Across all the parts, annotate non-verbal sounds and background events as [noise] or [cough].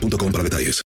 para detalles.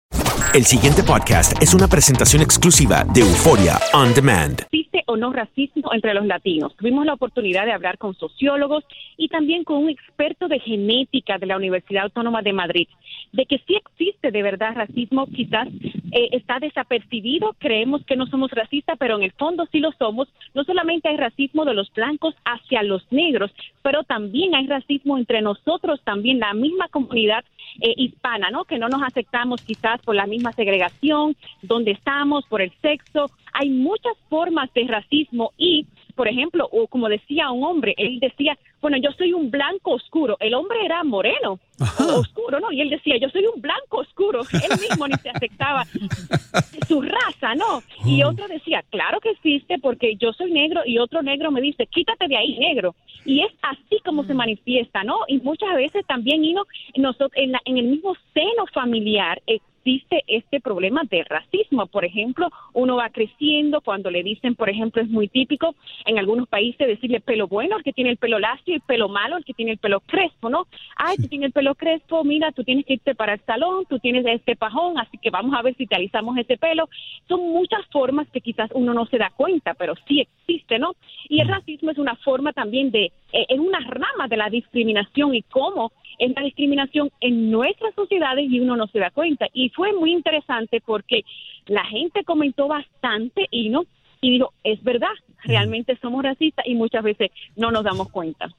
El siguiente podcast es una presentación exclusiva de Euforia On Demand. ¿Existe o no racismo entre los latinos? Tuvimos la oportunidad de hablar con sociólogos y también con un experto de genética de la Universidad Autónoma de Madrid. De que sí existe de verdad racismo, quizás eh, está desapercibido, creemos que no somos racistas, pero en el fondo sí lo somos. No solamente hay racismo de los blancos hacia los negros, pero también hay racismo entre nosotros, también la misma comunidad eh, hispana, ¿no? Que no nos aceptamos quizás por la misma segregación, donde estamos, por el sexo. Hay muchas formas de racismo y, por ejemplo, o como decía un hombre, él decía, bueno, yo soy un blanco oscuro. El hombre era moreno, oscuro, ¿no? Y él decía, yo soy un blanco oscuro. Él mismo ni se aceptaba [laughs] ¿no? Y otro decía, claro que existe porque yo soy negro y otro negro me dice, quítate de ahí, negro. Y es así como se manifiesta, ¿no? Y muchas veces también, Ino, nosotros, en, la- en el mismo seno familiar existe este problema de racismo. Por ejemplo, uno va creciendo cuando le dicen, por ejemplo, es muy típico en algunos países decirle pelo bueno al que tiene el pelo lacio y pelo malo al que tiene el pelo crespo, ¿no? Ay, tú tienes el pelo crespo, mira, tú tienes que irte para el salón, tú tienes este pajón, así que vamos a ver si te alisamos ese pelo. Son muchas formas que quizás uno no se da cuenta, pero sí existe, ¿no? Y el racismo es una forma también de, eh, en una rama de la discriminación y cómo es la discriminación en nuestras sociedades y uno no se da cuenta. Y fue muy interesante porque la gente comentó bastante y no y dijo, es verdad, realmente somos racistas y muchas veces no nos damos cuenta.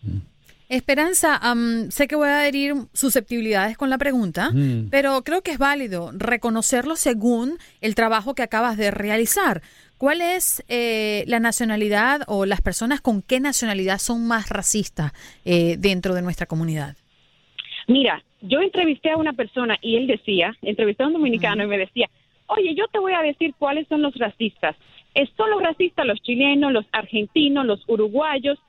Esperanza, am, sé que voy a herir susceptibilidades con la pregunta, Mm. pero creo que es válido reconocerlo según el trabajo que acabas de realizar. ¿Cuál es eh, la nacionalidad o las personas con qué nacionalidad son más racistas eh, dentro de nuestra comunidad? Mira, yo entrevisté a una persona y él decía, entrevisté a un dominicano y me decía, oye, yo te voy a decir cuáles son los racistas. Son los racistas los chilenos, los argentinos, los uruguayos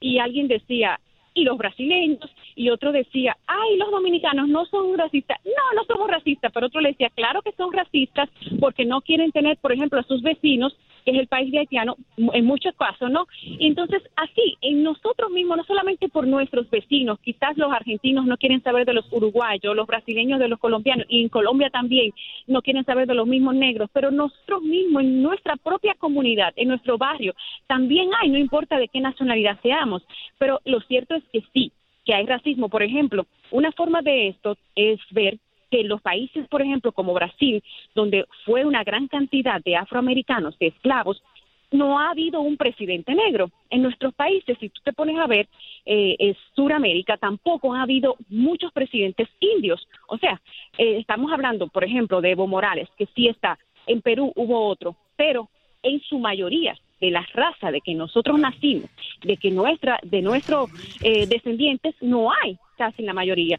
y alguien decía, y los brasileños, y otro decía, ay, los dominicanos no son racistas. No, no somos racistas, pero otro le decía, claro que son racistas porque no quieren tener, por ejemplo, a sus vecinos, que es el país de haitiano, en muchos casos, ¿no? Y entonces, así, en nosotros mismos, no solamente por nuestros vecinos, quizás los argentinos no quieren saber de los uruguayos, los brasileños de los colombianos, y en Colombia también no quieren saber de los mismos negros, pero nosotros mismos, en nuestra propia comunidad, en nuestro barrio, también hay, no importa de qué nacionalidad seamos, pero lo cierto es que sí, que hay racismo. Por ejemplo, una forma de esto es ver que los países, por ejemplo, como Brasil, donde fue una gran cantidad de afroamericanos, de esclavos, no ha habido un presidente negro. En nuestros países, si tú te pones a ver, eh, eh, Suramérica tampoco ha habido muchos presidentes indios. O sea, eh, estamos hablando, por ejemplo, de Evo Morales, que sí está. En Perú hubo otro, pero en su mayoría de la raza de que nosotros nacimos, de que nuestra, de nuestros eh, descendientes no hay casi la mayoría.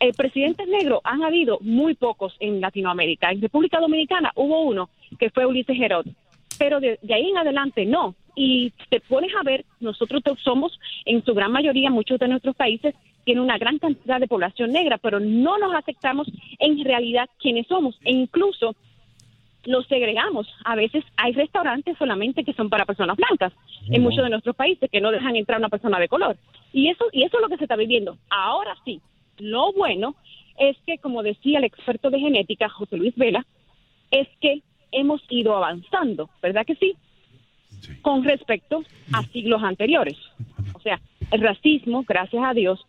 Eh, presidentes negros han habido muy pocos en Latinoamérica. En República Dominicana hubo uno que fue Ulises Gerot, pero de, de ahí en adelante no. Y te pones a ver, nosotros somos, en su gran mayoría, muchos de nuestros países tienen una gran cantidad de población negra, pero no nos aceptamos en realidad quiénes somos. E incluso los segregamos. A veces hay restaurantes solamente que son para personas blancas en muchos de nuestros países que no dejan entrar una persona de color. Y eso y eso es lo que se está viviendo. Ahora sí, lo bueno es que como decía el experto de genética José Luis Vela, es que hemos ido avanzando, ¿verdad que sí? Con respecto a siglos anteriores. O sea, el racismo, gracias a Dios,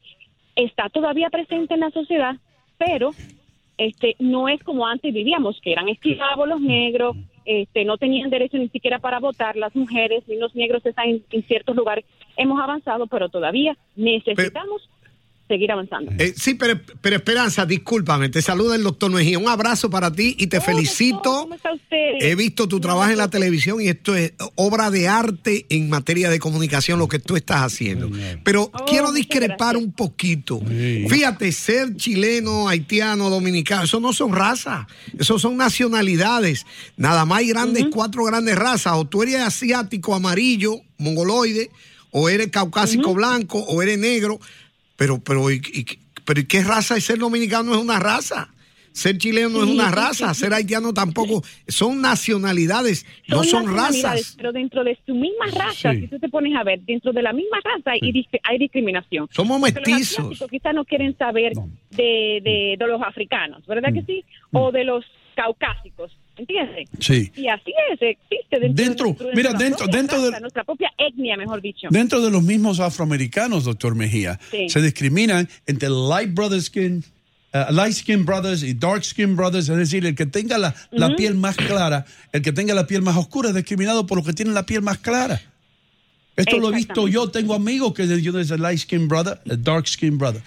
está todavía presente en la sociedad, pero este no es como antes vivíamos, que eran esclavos los negros, este no tenían derecho ni siquiera para votar, las mujeres ni los negros están en, en ciertos lugares. Hemos avanzado, pero todavía necesitamos seguir avanzando. Eh, sí, pero, pero Esperanza, discúlpame, te saluda el doctor Mejía. Un abrazo para ti y te felicito. ¿Cómo está usted? He visto tu trabajo en la televisión y esto es obra de arte en materia de comunicación, lo que tú estás haciendo. Pero quiero discrepar un poquito. Fíjate, ser chileno, haitiano, dominicano, eso no son razas, eso son nacionalidades. Nada más hay grandes, cuatro grandes razas. O tú eres asiático, amarillo, mongoloide, o eres caucásico blanco, o eres negro. Pero, pero, ¿y, y- pero ¿y qué raza es ser dominicano? No es una raza. Ser chileno no es una raza, sí, ser haitiano tampoco. Son nacionalidades, no son razas. Pero dentro de su misma raza, si tú te pones a ver, dentro de la misma raza hay, hay discriminación. Somos mestizos. quizás no quieren saber de, de, de los africanos, ¿verdad que sí? O de los caucásicos, ¿entiendes? Sí. Y así es, existe dentro, Dentro- de, de mira, nuestra dentro- propia dentro de- nuestra propia etnia, mejor dicho. Dentro de los mismos afroamericanos, doctor Mejía, Sí. se discriminan entre light brother skin, uh, light skin brothers y dark skin brothers, es decir, el que tenga la, piel más clara, el que tenga la piel más oscura es discriminado por los que tienen la piel más clara. Esto lo he visto yo, tengo amigos que yo desde light skin brother, dark skin brother.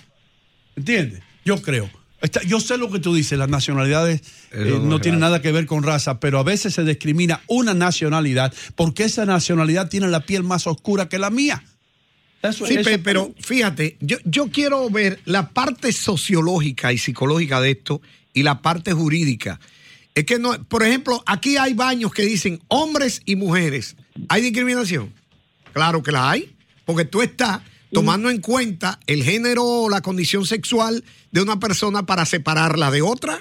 ¿Entiendes? Yo creo. Está- yo sé lo que tú dices, las nacionalidades eh, no tienen nada que ver con raza, pero a veces se discrimina una nacionalidad porque esa nacionalidad tiene la piel más oscura que la mía. Eso- Sí, eso- pero fíjate, yo, yo quiero ver la parte sociológica y psicológica de esto y la parte jurídica. Es que no, por ejemplo, aquí hay baños que dicen hombres y mujeres. ¿Hay discriminación? Claro que la hay, porque tú estás tomando en cuenta el género o la condición sexual de una persona para separarla de otra.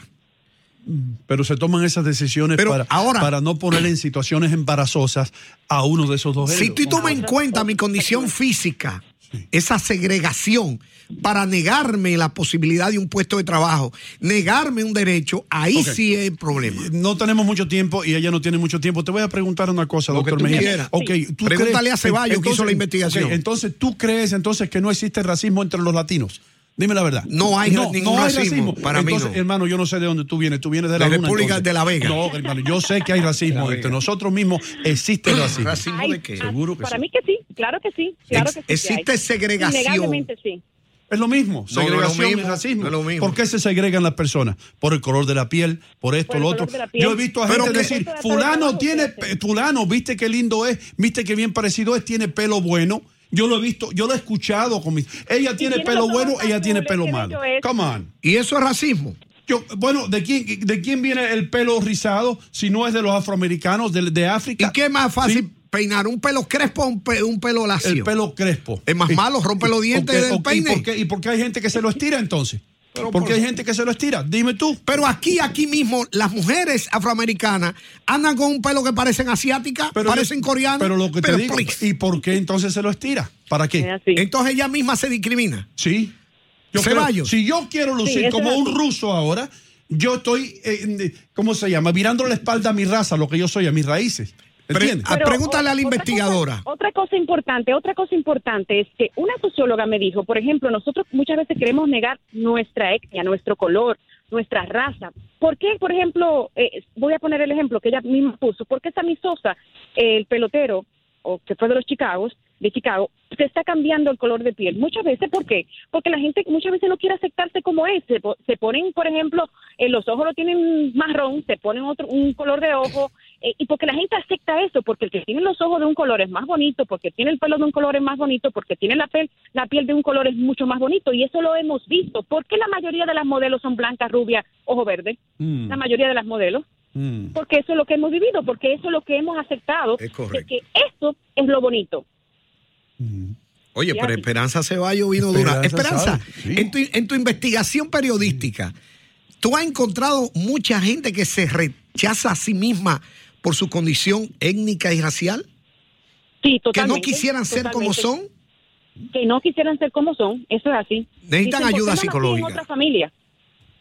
pero se toman esas decisiones para, para no poner en situaciones embarazosas a uno de esos dos Si géneros. tú tomas en cuenta mi condición física, esa segregación, para negarme la posibilidad de un puesto de trabajo, negarme un derecho, ahí sí es el problema. No tenemos mucho tiempo y ella no tiene mucho tiempo. Te voy a preguntar una cosa, Lo doctor Mejía. quieras. Ok, Sí. ¿tú Pregúntale crees- a Ceballos que hizo la investigación. entonces, ¿tú crees entonces que no existe racismo entre los latinos? Dime la verdad. No hay ningún racismo, para mí no. hermano, yo no sé de dónde tú vienes. Tú vienes de la, De luna, República entonces. de La Vega. No, hermano, yo sé que hay racismo. entre nosotros mismos existe racismo. ¿Racismo de qué? Seguro que Para sí. mí que sí, claro que sí, claro Ex- que sí. existe hay. segregación. Innegablemente sí. Es lo mismo, No, no es lo segregación mismo, y racismo. no es lo mismo. ¿Por qué se segregan las personas? Por el color de la piel, por esto, Por lo otro. Yo he visto a gente que- decir, fulano tiene, fulano, viste qué lindo es, viste qué bien parecido es, tiene pelo bueno. Yo lo he visto, yo lo he escuchado con mis... Ella tiene tiene pelo bueno, ella tiene pelo malo. Come on. ¿Y eso es racismo? Yo, bueno, ¿de quién, ¿de quién viene el pelo rizado si no es de los afroamericanos, de, de África? ¿Y qué es más fácil peinar? ¿Un pelo crespo o un, pe- un pelo lacio? El pelo crespo. Es más malo, rompe los dientes ok, del peine. ¿Y por, qué, ¿Y por qué hay gente que se lo estira entonces? ¿Por qué hay gente que se lo estira? Dime tú. Pero aquí, aquí mismo, las mujeres afroamericanas andan con un pelo que parecen asiáticas, parecen yo- coreanas. Pero lo que te digo, please. ¿y por qué entonces se lo estira? ¿Para qué? Entonces ella misma se discrimina. Sí. Yo creo- si yo quiero lucir Sí, como un ruso ahora, yo estoy, eh, ¿cómo se llama? Mirando la espalda a mi raza, lo que yo soy, a mis raíces. ¿Entiendes? Pregúntale a la investigadora. Otra cosa importante, otra cosa importante es que una socióloga me dijo, por ejemplo, nosotros muchas veces queremos negar nuestra etnia, nuestro color, nuestra raza. ¿Por qué, por ejemplo, eh, voy a poner el ejemplo que ella misma puso, ¿por qué Sammy Sosa, el pelotero, o que fue de los Chicagos, de Chicago, se está cambiando el color de piel? Muchas veces, ¿por qué? Porque la gente muchas veces no quiere aceptarse como es. Se, po- se ponen, por ejemplo, eh, los ojos lo tienen marrón, se ponen otro, un color de ojo, eh, y porque la gente acepta eso, porque el que tiene los ojos de un color es más bonito, porque tiene el pelo de un color es más bonito, porque tiene la piel, la piel de un color es mucho más bonito, y eso lo hemos visto. ¿Por qué la mayoría de las modelos son blancas, rubias, ojo verde? Mm. La mayoría de las modelos. Porque eso es lo que hemos vivido, porque eso es lo que hemos aceptado, Es de correcto. que esto es lo bonito. Oye, Sí, pero. Esperanza Ceballos vino dura. Esperanza sí. en, tu, en tu investigación periodística, ¿tú has encontrado mucha gente que se rechaza a sí misma por su condición étnica y racial? Sí, Que totalmente. no quisieran ser como totalmente. son. Que no quisieran ser como son, eso es así. Necesitan ¿por qué ayuda no psicológica. en otra familia?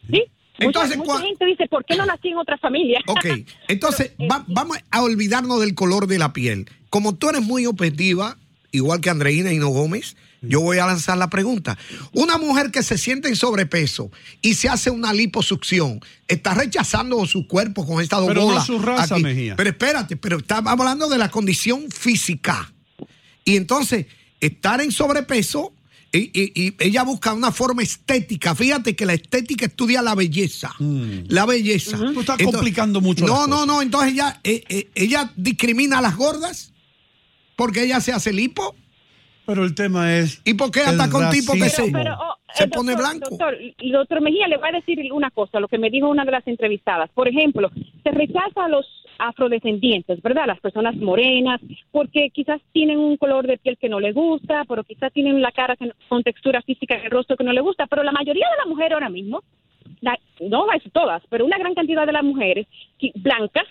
¿Sí? Entonces, mucha, mucha ¿cuál- gente dice, ¿por qué no nací en otra familia? [laughs] Ok, entonces va- vamos a olvidarnos del color de la piel. Como tú eres muy objetiva, igual que Andreina Hino Gómez, yo voy a lanzar la pregunta. Una mujer que se siente en sobrepeso y se hace una liposucción, está rechazando su cuerpo con esta Pero no su raza, aquí. Mejía. Pero espérate, pero estamos hablando de la condición física. Y entonces, estar en sobrepeso, y, y- y ella busca una forma estética. Fíjate que la estética estudia la belleza. La belleza. Tú estás complicando mucho No, no, no. Entonces ella, eh, eh, ella discrimina a las gordas porque ella se hace lipo. Pero el tema es. ¿Y por qué anda con tipo que se. Pero, oh, se eh, pone doctor, blanco? Doctor, y doctor Mejía, le voy a decir una cosa, lo que me dijo una de las entrevistadas. Por ejemplo, se rechaza a los afrodescendientes, ¿verdad? Las personas morenas, porque quizás tienen un color de piel que no le gusta, pero quizás tienen la cara que no- con textura física en el rostro que no le gusta. Pero la mayoría de las mujeres ahora mismo, la- no es todas, pero una gran cantidad de las mujeres que- blancas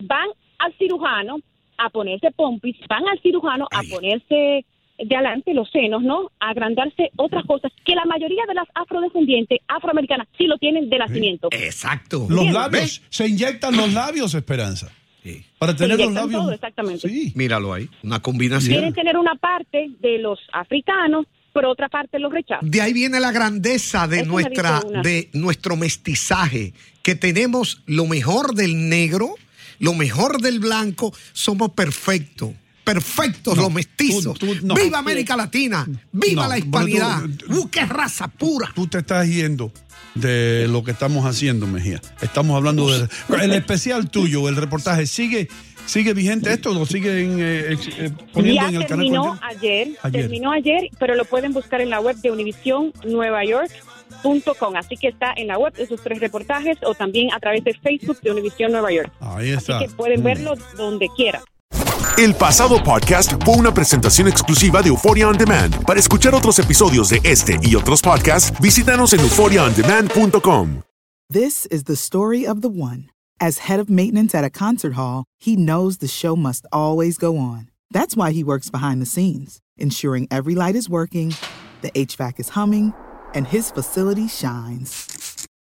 van al cirujano a ponerse pompis, van al cirujano a ponerse de adelante los senos, ¿no? Agrandarse otras cosas que la mayoría de las afrodescendientes afroamericanas sí lo tienen de nacimiento. Exacto. Los labios, se inyectan los labios, Esperanza. Para Se tener los labios. todo, exactamente. Míralo ahí, una combinación. Quieren tener una parte de los africanos, pero otra parte los rechazan. De ahí viene la grandeza de Eso nuestra, de nuestro mestizaje, que tenemos lo mejor del negro, lo mejor del blanco, somos perfectos. Perfectos los mestizos. no. ¡Viva América Latina! ¡Viva No, la hispanidad! tú- ¡Uh, qué raza pura! Tú te estás yendo de lo que estamos haciendo, Mejía. Estamos hablando del el especial tuyo, el reportaje. ¿Sigue, sigue vigente esto? ¿Lo siguen eh, eh, poniendo Ya en el canal? terminó 41? ayer, Ayer. terminó ayer, pero lo pueden buscar en la web de Univision Nueva York.com. Así que está en la web esos tres reportajes o también a través de Facebook de Univision Nueva York. Ahí Así está. que pueden Mm. verlo donde quiera. El pasado podcast fue una presentación exclusiva de Euphoria On Demand. Para escuchar otros episodios de este y otros podcasts, visítanos en euphoriaondemand.com. This is the story of the one. As head of maintenance at a concert hall, he knows the show must always go on. That's why he works behind the scenes, ensuring every light is working, the HVAC is humming, and his facility shines.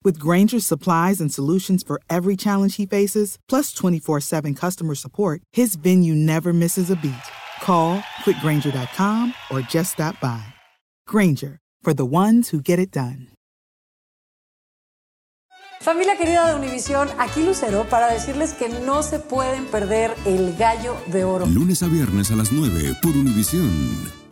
With Granger's supplies and solutions for every challenge he faces, plus 24 7 customer support, his venue never misses a beat. Call quickgranger.com or just stop by. Granger, for the ones who get it done. Familia querida de Univisión, aquí Lucero para decirles que no se pueden perder el gallo de oro. Lunes a viernes a las 9 por Univisión.